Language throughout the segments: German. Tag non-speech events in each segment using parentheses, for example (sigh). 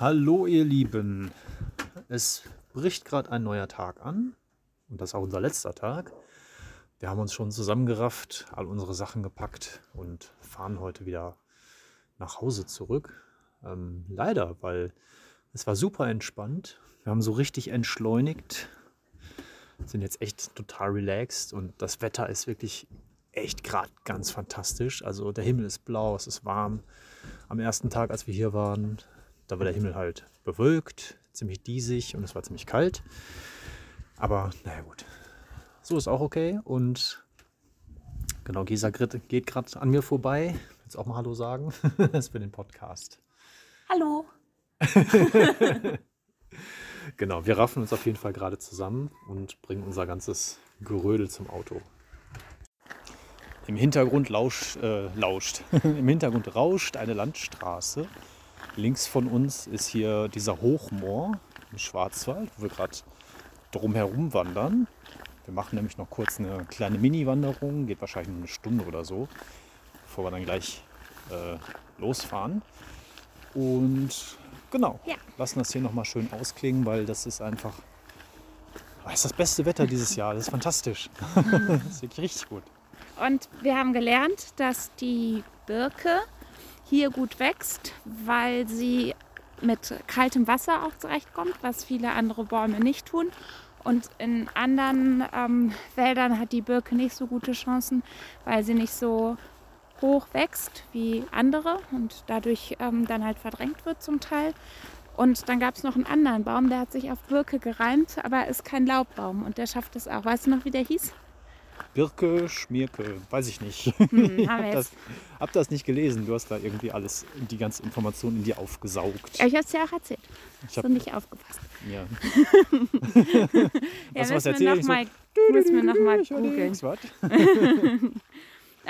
Hallo ihr Lieben, es bricht gerade ein neuer Tag an und das ist auch unser letzter Tag. Wir haben uns schon zusammengerafft, all unsere Sachen gepackt und fahren heute wieder nach Hause zurück. Ähm, leider, weil es war super entspannt. Wir haben so richtig entschleunigt, sind jetzt echt total relaxed und das Wetter ist wirklich echt gerade ganz fantastisch. Also der Himmel ist blau, es ist warm. Am ersten Tag, als wir hier waren, da war der Himmel halt bewölkt, ziemlich diesig und es war ziemlich kalt. Aber naja gut, so ist auch okay. Und genau, Gesa geht gerade an mir vorbei. Willst auch mal Hallo sagen? (laughs) das ist für den Podcast. Hallo. (laughs) genau, wir raffen uns auf jeden Fall gerade zusammen und bringen unser ganzes Gerödel zum Auto. Im Hintergrund lauscht, äh, lauscht. (laughs) Im Hintergrund rauscht eine Landstraße Links von uns ist hier dieser Hochmoor im Schwarzwald, wo wir gerade drumherum wandern. Wir machen nämlich noch kurz eine kleine Mini-Wanderung, geht wahrscheinlich eine Stunde oder so, bevor wir dann gleich äh, losfahren. Und genau, ja. lassen das hier nochmal schön ausklingen, weil das ist einfach das ist das beste Wetter dieses Jahr. Das ist fantastisch. (laughs) das ist wirklich richtig gut. Und wir haben gelernt, dass die Birke hier gut wächst, weil sie mit kaltem Wasser auch zurechtkommt, was viele andere Bäume nicht tun. Und in anderen ähm, Wäldern hat die Birke nicht so gute Chancen, weil sie nicht so hoch wächst wie andere und dadurch ähm, dann halt verdrängt wird zum Teil. Und dann gab es noch einen anderen Baum, der hat sich auf Birke gereimt, aber ist kein Laubbaum und der schafft es auch. Weißt du noch, wie der hieß? Birke, Schmierke, weiß ich nicht. (laughs) Hm, ich habe das, hab das, nicht gelesen. Du hast da irgendwie alles, die ganze Information in dir aufgesaugt. Ja, ich habe es dir auch erzählt. Ich habe nicht aufgepasst. Ja. (laughs) (laughs) ja was, was erzählt? Noch mal, müssen wir nochmal googeln.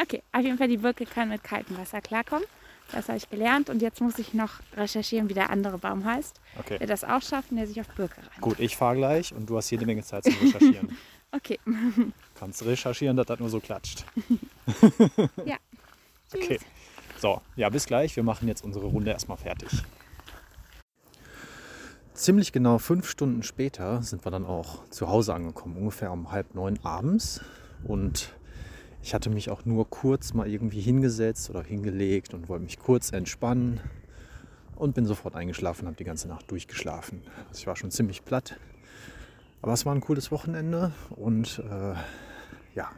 okay, auf jeden Fall die Birke kann mit kaltem Wasser klarkommen. Das habe ich gelernt und jetzt muss ich noch recherchieren, wie der andere Baum heißt, okay. der das auch schafft und der sich auf Birke reimt. Gut, ich fahre gleich und du hast jede Menge Zeit zum Recherchieren. (laughs) okay. Kannst recherchieren, dass das nur so klatscht. ja. (laughs) Okay. So, ja, bis gleich. Wir machen jetzt unsere Runde erstmal fertig. Ziemlich genau fünf Stunden später sind wir dann auch zu Hause angekommen, ungefähr um halb neun abends. Und ich hatte mich auch nur kurz mal irgendwie hingesetzt oder hingelegt und wollte mich kurz entspannen und bin sofort eingeschlafen, habe die ganze Nacht durchgeschlafen. Also ich war schon ziemlich platt. Aber es war ein cooles Wochenende und äh, ja,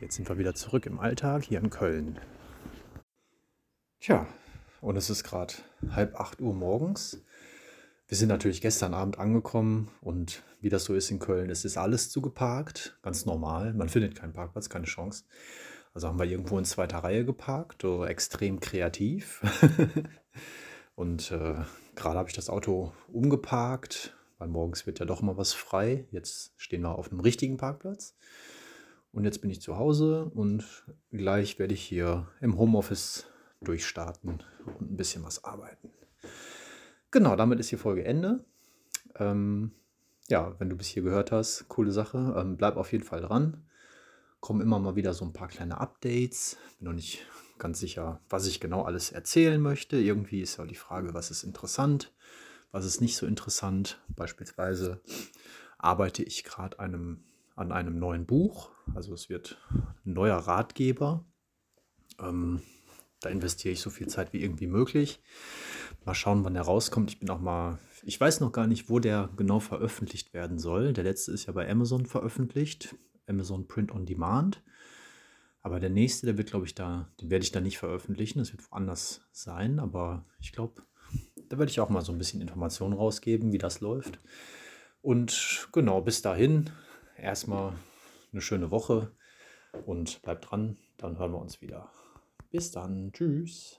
jetzt sind wir wieder zurück im Alltag hier in Köln. Tja, und es ist gerade halb acht Uhr morgens. Wir sind natürlich gestern Abend angekommen und wie das so ist in Köln, es ist alles zugeparkt, ganz normal. Man findet keinen Parkplatz, keine Chance. Also haben wir irgendwo in zweiter Reihe geparkt, so extrem kreativ. (laughs) und äh, gerade habe ich das Auto umgeparkt, weil morgens wird ja doch mal was frei. Jetzt stehen wir auf einem richtigen Parkplatz. Und jetzt bin ich zu Hause und gleich werde ich hier im Homeoffice durchstarten und ein bisschen was arbeiten. Genau, damit ist die Folge Ende. Ähm, ja, wenn du bis hier gehört hast, coole Sache. Ähm, bleib auf jeden Fall dran. Kommen immer mal wieder so ein paar kleine Updates. Bin noch nicht ganz sicher, was ich genau alles erzählen möchte. Irgendwie ist ja die Frage, was ist interessant, was ist nicht so interessant. Beispielsweise arbeite ich gerade einem an einem neuen Buch. Also es wird ein neuer Ratgeber. Ähm, da investiere ich so viel Zeit wie irgendwie möglich. Mal schauen, wann der rauskommt. Ich bin auch mal, ich weiß noch gar nicht, wo der genau veröffentlicht werden soll. Der letzte ist ja bei Amazon veröffentlicht, Amazon Print on Demand. Aber der nächste, der wird, glaube ich, da, den werde ich da nicht veröffentlichen. Das wird woanders sein. Aber ich glaube, da werde ich auch mal so ein bisschen Informationen rausgeben, wie das läuft. Und genau, bis dahin erstmal eine schöne Woche und bleibt dran, dann hören wir uns wieder. Bis dann, tschüss.